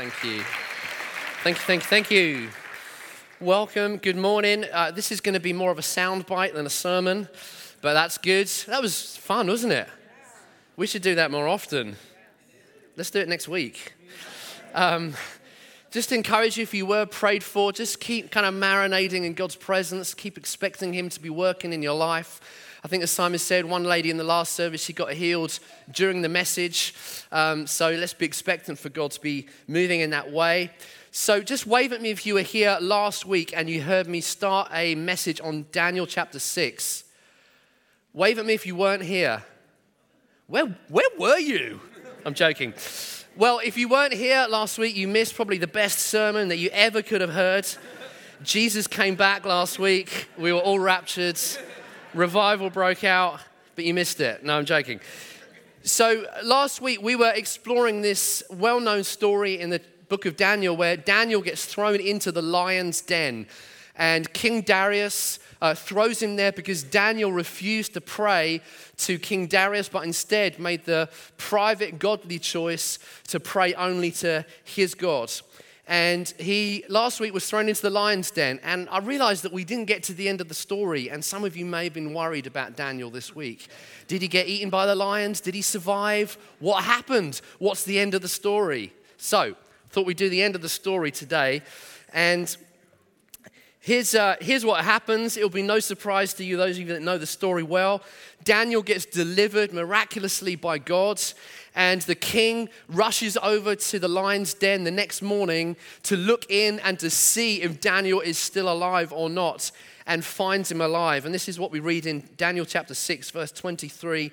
Thank you. Thank you, thank you, thank you. Welcome, good morning. Uh, this is going to be more of a soundbite than a sermon, but that's good. That was fun, wasn't it? We should do that more often. Let's do it next week. Um, just encourage you if you were prayed for, just keep kind of marinating in God's presence, keep expecting Him to be working in your life. I think, as Simon said, one lady in the last service, she got healed during the message. Um, so let's be expectant for God to be moving in that way. So just wave at me if you were here last week and you heard me start a message on Daniel chapter 6. Wave at me if you weren't here. Where, where were you? I'm joking. Well, if you weren't here last week, you missed probably the best sermon that you ever could have heard. Jesus came back last week. We were all raptured revival broke out, but you missed it. No, I'm joking. So, last week we were exploring this well known story in the book of Daniel where Daniel gets thrown into the lion's den. And King Darius uh, throws him there because Daniel refused to pray to King Darius, but instead made the private godly choice to pray only to his God. And he last week was thrown into the lion's den. And I realized that we didn't get to the end of the story. And some of you may have been worried about Daniel this week. Did he get eaten by the lions? Did he survive? What happened? What's the end of the story? So, thought we'd do the end of the story today. And Here's, uh, here's what happens. It'll be no surprise to you, those of you that know the story well. Daniel gets delivered miraculously by God, and the king rushes over to the lion's den the next morning to look in and to see if Daniel is still alive or not, and finds him alive. And this is what we read in Daniel chapter 6, verse 23.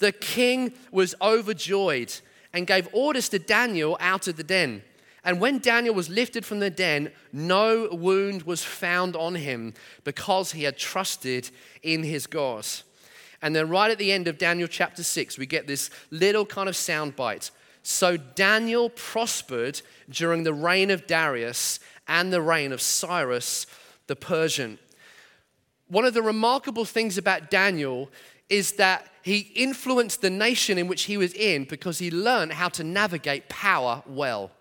The king was overjoyed and gave orders to Daniel out of the den. And when Daniel was lifted from the den, no wound was found on him because he had trusted in his God. And then, right at the end of Daniel chapter 6, we get this little kind of soundbite. So Daniel prospered during the reign of Darius and the reign of Cyrus the Persian. One of the remarkable things about Daniel is that he influenced the nation in which he was in because he learned how to navigate power well.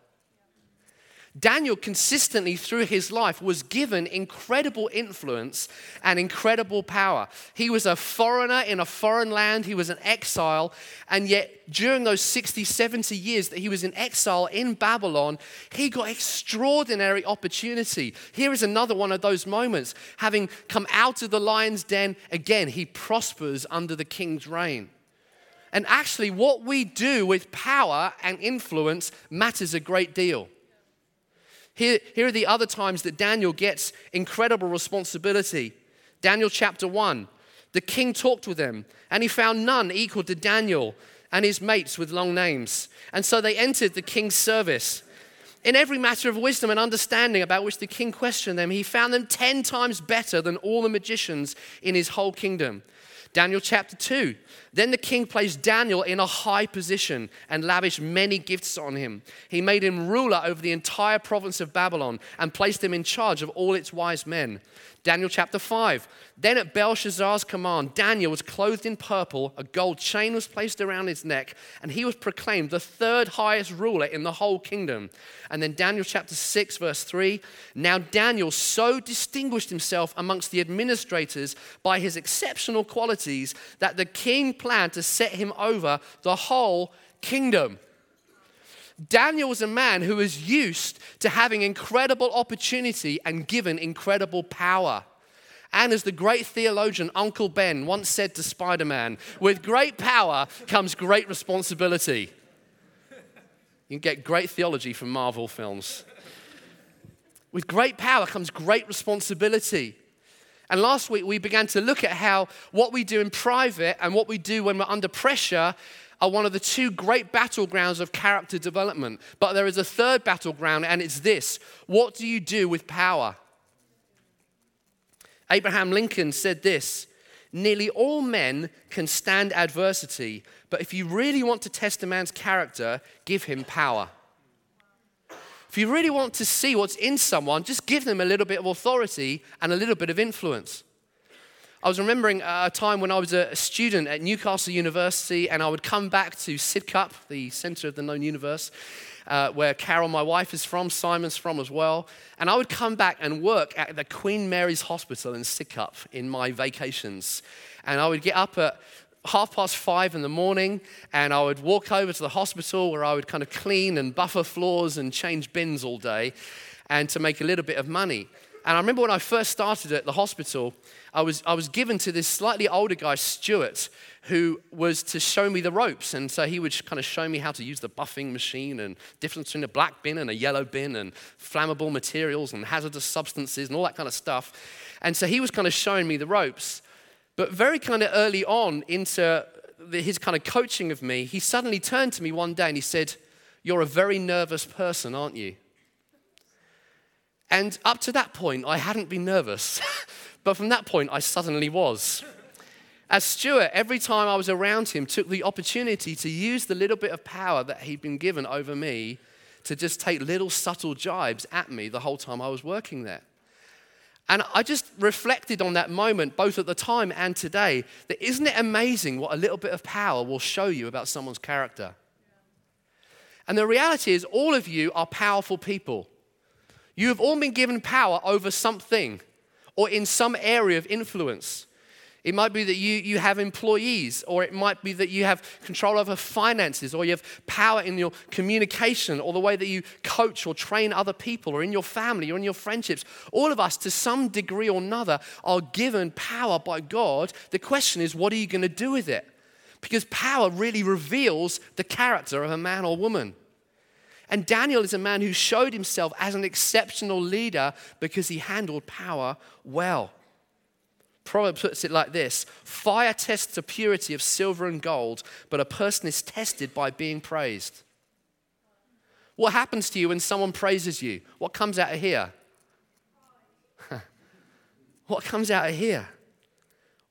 Daniel consistently through his life was given incredible influence and incredible power. He was a foreigner in a foreign land, he was an exile, and yet during those 60, 70 years that he was in exile in Babylon, he got extraordinary opportunity. Here is another one of those moments. Having come out of the lion's den, again, he prospers under the king's reign. And actually, what we do with power and influence matters a great deal. Here, here are the other times that Daniel gets incredible responsibility. Daniel chapter 1. The king talked with them, and he found none equal to Daniel and his mates with long names. And so they entered the king's service. In every matter of wisdom and understanding about which the king questioned them, he found them 10 times better than all the magicians in his whole kingdom. Daniel chapter 2. Then the king placed Daniel in a high position and lavished many gifts on him. He made him ruler over the entire province of Babylon and placed him in charge of all its wise men. Daniel chapter 5. Then at Belshazzar's command, Daniel was clothed in purple, a gold chain was placed around his neck, and he was proclaimed the third highest ruler in the whole kingdom. And then Daniel chapter 6, verse 3. Now Daniel so distinguished himself amongst the administrators by his exceptional qualities that the king planned to set him over the whole kingdom. Daniel was a man who was used to having incredible opportunity and given incredible power. And as the great theologian Uncle Ben once said to Spider Man, with great power comes great responsibility. You can get great theology from Marvel films. With great power comes great responsibility. And last week we began to look at how what we do in private and what we do when we're under pressure are one of the two great battlegrounds of character development. But there is a third battleground, and it's this what do you do with power? Abraham Lincoln said this Nearly all men can stand adversity, but if you really want to test a man's character, give him power. If you really want to see what's in someone, just give them a little bit of authority and a little bit of influence. I was remembering a time when I was a student at Newcastle University and I would come back to Sidcup, the center of the known universe, uh, where Carol, my wife, is from, Simon's from as well. And I would come back and work at the Queen Mary's Hospital in Sidcup in my vacations. And I would get up at half past five in the morning and I would walk over to the hospital where I would kind of clean and buffer floors and change bins all day and to make a little bit of money. And I remember when I first started at the hospital, I was, I was given to this slightly older guy, Stuart, who was to show me the ropes. And so he would kind of show me how to use the buffing machine and difference between a black bin and a yellow bin and flammable materials and hazardous substances and all that kind of stuff. And so he was kind of showing me the ropes. But very kind of early on into the, his kind of coaching of me, he suddenly turned to me one day and he said, You're a very nervous person, aren't you? And up to that point, I hadn't been nervous. but from that point, I suddenly was. As Stuart, every time I was around him, took the opportunity to use the little bit of power that he'd been given over me to just take little subtle jibes at me the whole time I was working there. And I just reflected on that moment, both at the time and today, that isn't it amazing what a little bit of power will show you about someone's character? And the reality is, all of you are powerful people. You have all been given power over something or in some area of influence. It might be that you, you have employees, or it might be that you have control over finances, or you have power in your communication, or the way that you coach or train other people, or in your family, or in your friendships. All of us, to some degree or another, are given power by God. The question is, what are you going to do with it? Because power really reveals the character of a man or woman. And Daniel is a man who showed himself as an exceptional leader because he handled power well. Proverbs puts it like this Fire tests the purity of silver and gold, but a person is tested by being praised. What happens to you when someone praises you? What comes out of here? what comes out of here?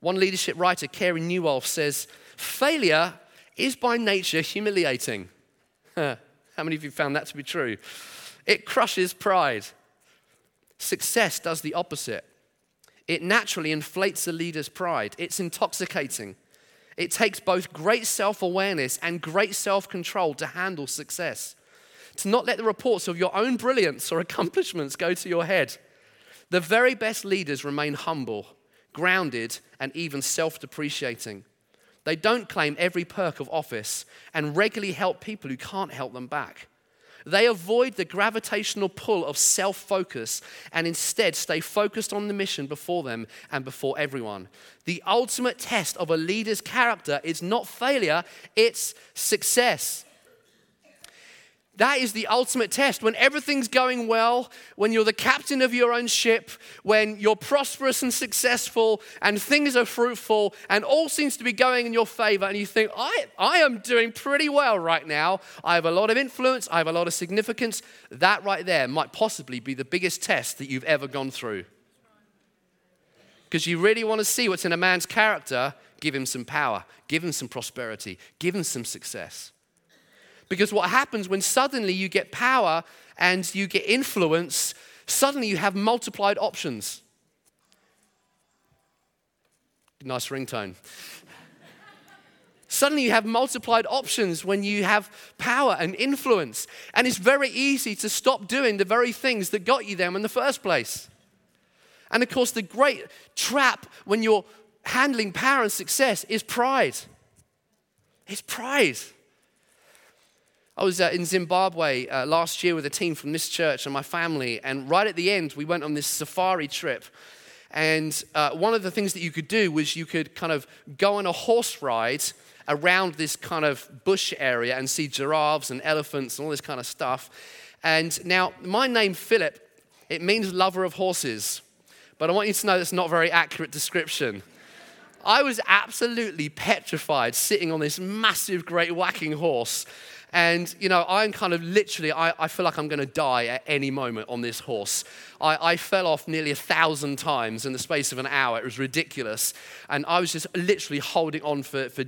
One leadership writer, Carey Nieuwhof, says, Failure is by nature humiliating. How many of you found that to be true? It crushes pride. Success does the opposite. It naturally inflates a leader's pride. It's intoxicating. It takes both great self awareness and great self control to handle success. To not let the reports of your own brilliance or accomplishments go to your head. The very best leaders remain humble, grounded, and even self depreciating. They don't claim every perk of office and regularly help people who can't help them back. They avoid the gravitational pull of self focus and instead stay focused on the mission before them and before everyone. The ultimate test of a leader's character is not failure, it's success. That is the ultimate test. When everything's going well, when you're the captain of your own ship, when you're prosperous and successful, and things are fruitful, and all seems to be going in your favor, and you think, I, I am doing pretty well right now. I have a lot of influence, I have a lot of significance. That right there might possibly be the biggest test that you've ever gone through. Because you really want to see what's in a man's character, give him some power, give him some prosperity, give him some success. Because what happens when suddenly you get power and you get influence, suddenly you have multiplied options. Nice ringtone. Suddenly, you have multiplied options when you have power and influence. And it's very easy to stop doing the very things that got you there in the first place. And of course, the great trap when you're handling power and success is pride. It's pride. I was uh, in Zimbabwe uh, last year with a team from this church and my family, and right at the end, we went on this safari trip. And uh, one of the things that you could do was you could kind of go on a horse ride around this kind of bush area and see giraffes and elephants and all this kind of stuff. And now, my name, Philip, it means lover of horses. But I want you to know that's not a very accurate description. I was absolutely petrified sitting on this massive, great whacking horse and, you know, I'm kind of literally, I, I feel like I'm going to die at any moment on this horse. I, I fell off nearly a thousand times in the space of an hour. It was ridiculous. And I was just literally holding on for, for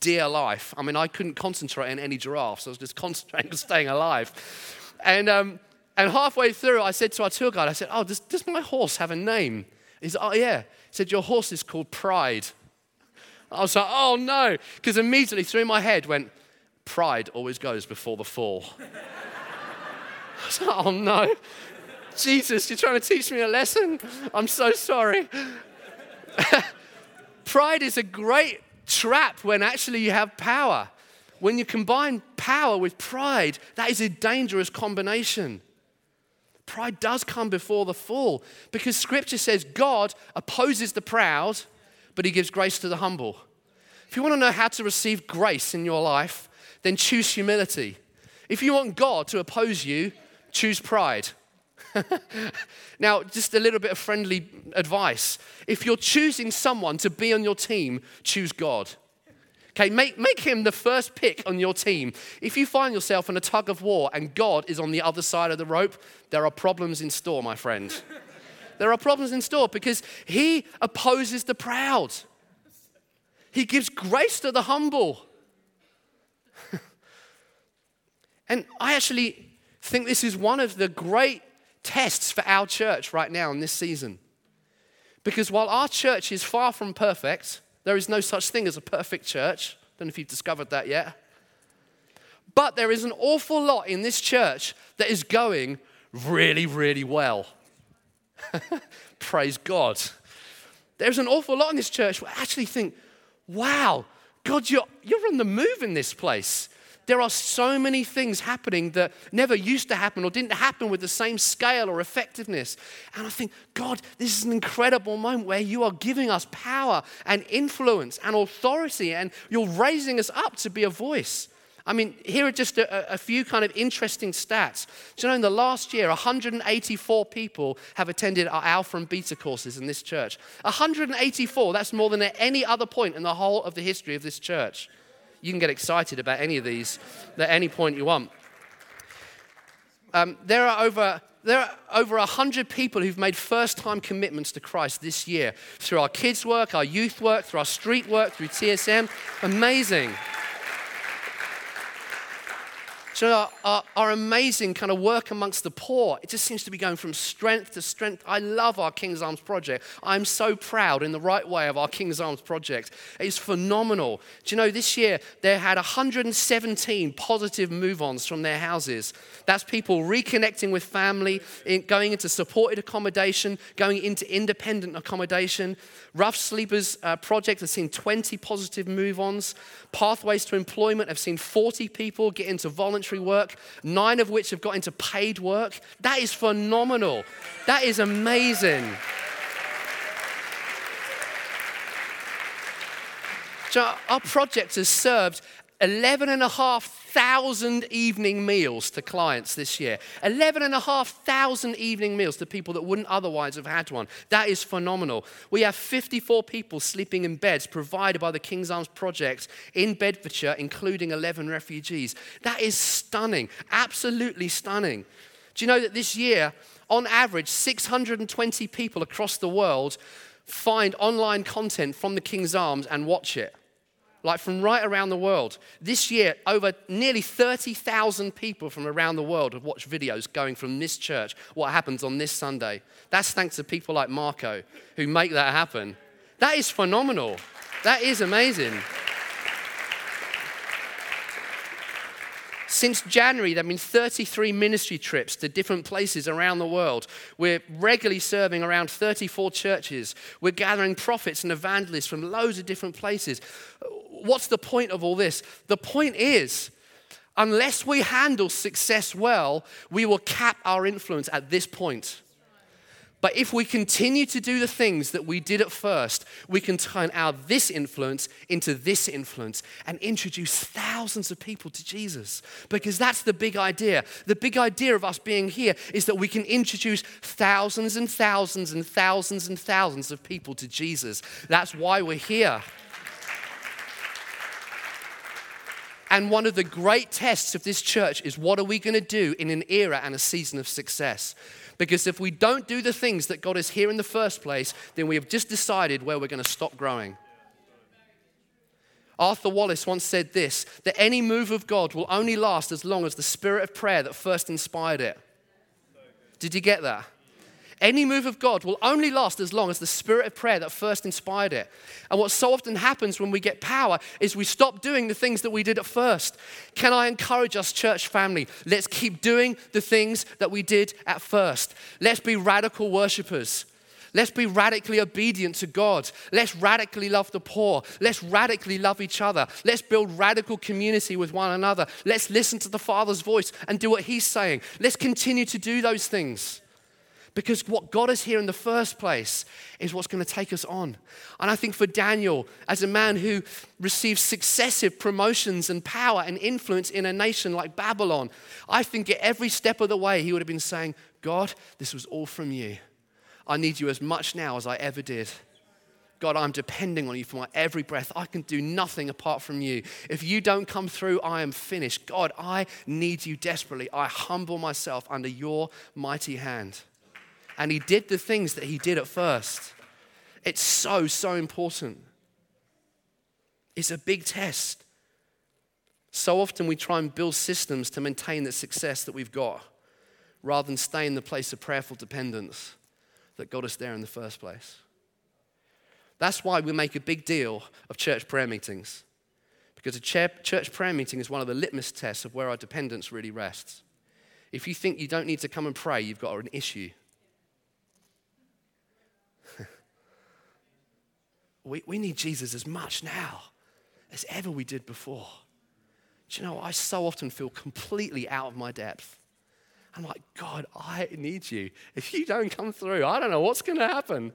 dear life. I mean, I couldn't concentrate on any giraffes. I was just concentrating on staying alive. And, um, and halfway through, I said to our tour guide, I said, Oh, does, does my horse have a name? He said, Oh, yeah. He said, Your horse is called Pride. I was like, Oh, no. Because immediately through my head went, pride always goes before the fall. oh no. Jesus, you're trying to teach me a lesson? I'm so sorry. Pride is a great trap when actually you have power. When you combine power with pride, that is a dangerous combination. Pride does come before the fall because scripture says God opposes the proud, but he gives grace to the humble. If you want to know how to receive grace in your life, then choose humility. If you want God to oppose you, choose pride. now, just a little bit of friendly advice. If you're choosing someone to be on your team, choose God. Okay, make, make him the first pick on your team. If you find yourself in a tug of war and God is on the other side of the rope, there are problems in store, my friend. there are problems in store because he opposes the proud, he gives grace to the humble. and I actually think this is one of the great tests for our church right now in this season. Because while our church is far from perfect, there is no such thing as a perfect church. I Don't know if you've discovered that yet. But there is an awful lot in this church that is going really, really well. Praise God. There's an awful lot in this church where I actually think, wow, God, you're, you're on the move in this place. There are so many things happening that never used to happen or didn't happen with the same scale or effectiveness. And I think, God, this is an incredible moment where you are giving us power and influence and authority, and you're raising us up to be a voice. I mean, here are just a, a, few kind of interesting stats. Do you know, in the last year, 184 people have attended our Alpha and Beta courses in this church. 184, that's more than at any other point in the whole of the history of this church. You can get excited about any of these at any point you want. Um, there are over there are over 100 people who've made first time commitments to Christ this year through our kids' work, our youth work, through our street work, through TSM. Amazing. So our, our, our, amazing kind of work amongst the poor, it just seems to be going from strength to strength. I love our King's Arms project. I'm so proud in the right way of our King's Arms project. It's phenomenal. Do you know, this year they had 117 positive move-ons from their houses. That's people reconnecting with family, going into supported accommodation, going into independent accommodation. Rough Sleepers uh, project has seen 20 positive move-ons. Pathways to Employment have seen 40 people get into voluntary work, nine of which have got into paid work. That is phenomenal. That is amazing. So our project has served 11,500 evening meals to clients this year. 11,500 evening meals to people that wouldn't otherwise have had one. That is phenomenal. We have 54 people sleeping in beds provided by the King's Arms Project in Bedfordshire, including 11 refugees. That is stunning, absolutely stunning. Do you know that this year, on average, 620 people across the world find online content from the King's Arms and watch it? Like from right around the world. This year, over nearly 30,000 people from around the world have watched videos going from this church, what happens on this Sunday. That's thanks to people like Marco who make that happen. That is phenomenal. That is amazing. Since January, there have been 33 ministry trips to different places around the world. We're regularly serving around 34 churches. We're gathering prophets and evangelists from loads of different places. What's the point of all this? The point is, unless we handle success well, we will cap our influence at this point. But if we continue to do the things that we did at first, we can turn our this influence into this influence and introduce thousands of people to Jesus. Because that's the big idea. The big idea of us being here is that we can introduce thousands and thousands and thousands and thousands of people to Jesus. That's why we're here. And one of the great tests of this church is what are we going to do in an era and a season of success? Because if we don't do the things that God is here in the first place, then we have just decided where we're going to stop growing. Arthur Wallis once said this that any move of God will only last as long as the spirit of prayer that first inspired it. Did you get that? Any move of God will only last as long as the spirit of prayer that first inspired it. And what so often happens when we get power is we stop doing the things that we did at first. Can I encourage us, church family? Let's keep doing the things that we did at first. Let's be radical worshippers. Let's be radically obedient to God. Let's radically love the poor. Let's radically love each other. Let's build radical community with one another. Let's listen to the Father's voice and do what He's saying. Let's continue to do those things. Because what got us here in the first place is what's going to take us on. And I think for Daniel, as a man who received successive promotions and power and influence in a nation like Babylon, I think at every step of the way he would have been saying, God, this was all from you. I need you as much now as I ever did. God, I'm depending on you for my every breath. I can do nothing apart from you. If you don't come through, I am finished. God, I need you desperately. I humble myself under your mighty hand and he did the things that he did at first. It's so, so important. It's a big test. So often we try and build systems to maintain the success that we've got rather than stay in the place of prayerful dependence that got us there in the first place. That's why we make a big deal of church prayer meetings. Because a church prayer meeting is one of the litmus tests of where our dependence really rests. If you think you don't need to come and pray, you've got an issue. We, we need Jesus as much now as ever we did before. Do you know, I so often feel completely out of my depth. I'm like, God, I need you. If you don't come through, I don't know what's going to happen.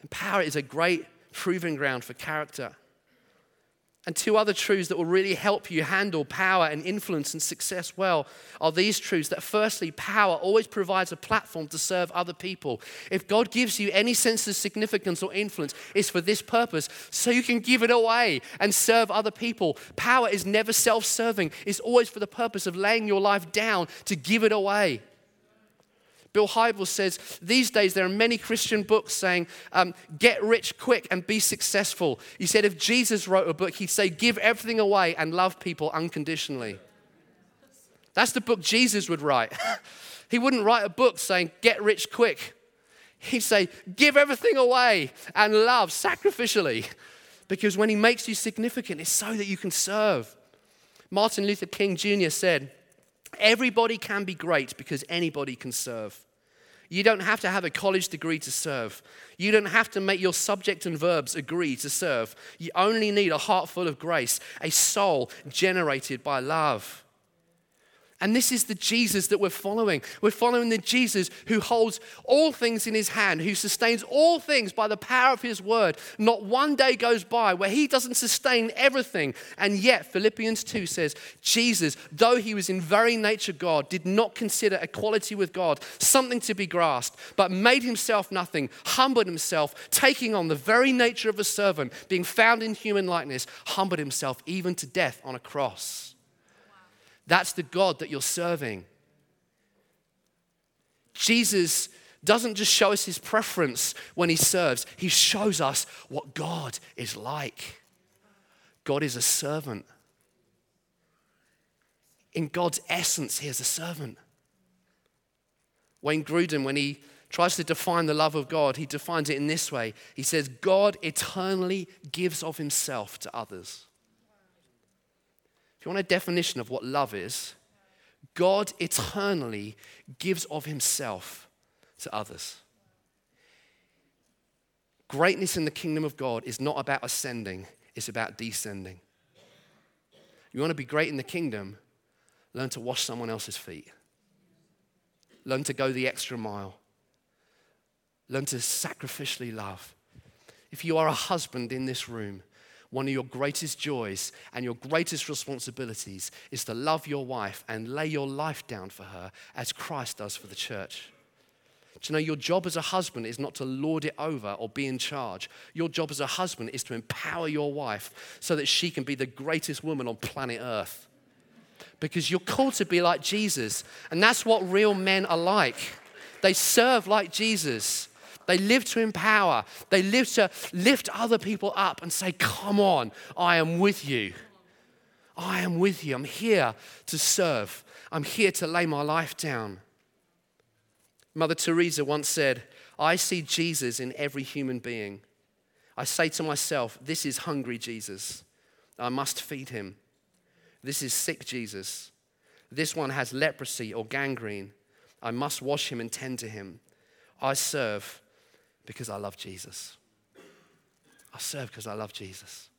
And power is a great proving ground for character. And two other truths that will really help you handle power and influence and success well are these truths that, firstly, power always provides a platform to serve other people. If God gives you any sense of significance or influence, it's for this purpose, so you can give it away and serve other people. Power is never self serving, it's always for the purpose of laying your life down to give it away. Bill Hybels says these days there are many Christian books saying, um, get rich quick and be successful. He said if Jesus wrote a book, he'd say, give everything away and love people unconditionally. That's the book Jesus would write. he wouldn't write a book saying, get rich quick. He'd say, give everything away and love sacrificially. Because when he makes you significant, it's so that you can serve. Martin Luther King Jr. said, Everybody can be great because anybody can serve. You don't have to have a college degree to serve. You don't have to make your subject and verbs agree to serve. You only need a heart full of grace, a soul generated by love. And this is the Jesus that we're following. We're following the Jesus who holds all things in his hand, who sustains all things by the power of his word. Not one day goes by where he doesn't sustain everything. And yet, Philippians 2 says, Jesus, though he was in very nature God, did not consider equality with God something to be grasped, but made himself nothing, humbled himself, taking on the very nature of a servant, being found in human likeness, humbled himself even to death on a cross. That's the God that you're serving. Jesus doesn't just show us his preference when he serves, he shows us what God is like. God is a servant. In God's essence, he is a servant. Wayne Grudem, when he tries to define the love of God, he defines it in this way He says, God eternally gives of himself to others. If you want a definition of what love is, God eternally gives of himself to others. Greatness in the kingdom of God is not about ascending, it's about descending. You want to be great in the kingdom? Learn to wash someone else's feet. Learn to go the extra mile. Learn to sacrificially love. If you are a husband in this room, one of your greatest joys and your greatest responsibilities is to love your wife and lay your life down for her as Christ does for the church. Do you know your job as a husband is not to lord it over or be in charge? Your job as a husband is to empower your wife so that she can be the greatest woman on planet Earth. Because you're called to be like Jesus, and that's what real men are like. They serve like Jesus. They live to empower. They live to lift other people up and say, Come on, I am with you. I am with you. I'm here to serve. I'm here to lay my life down. Mother Teresa once said, I see Jesus in every human being. I say to myself, This is hungry Jesus. I must feed him. This is sick Jesus. This one has leprosy or gangrene. I must wash him and tend to him. I serve because I love Jesus. I serve because I love Jesus.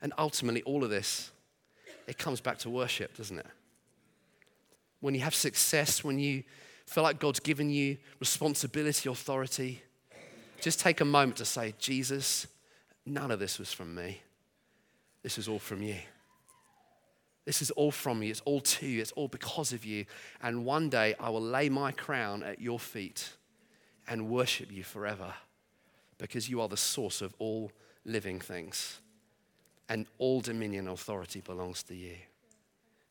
And ultimately, all of this, it comes back to worship, doesn't it? When you have success, when you feel like God's given you responsibility, authority, just take a moment to say, Jesus, none of this was from me. This is all from you. This is all from you. It's all to you. It's all because of you. And one day I will lay my crown at your feet and worship you forever because you are the source of all living things. And all dominion and authority belongs to you.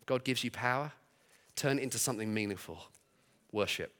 God gives you power, turn it into something meaningful. Worship.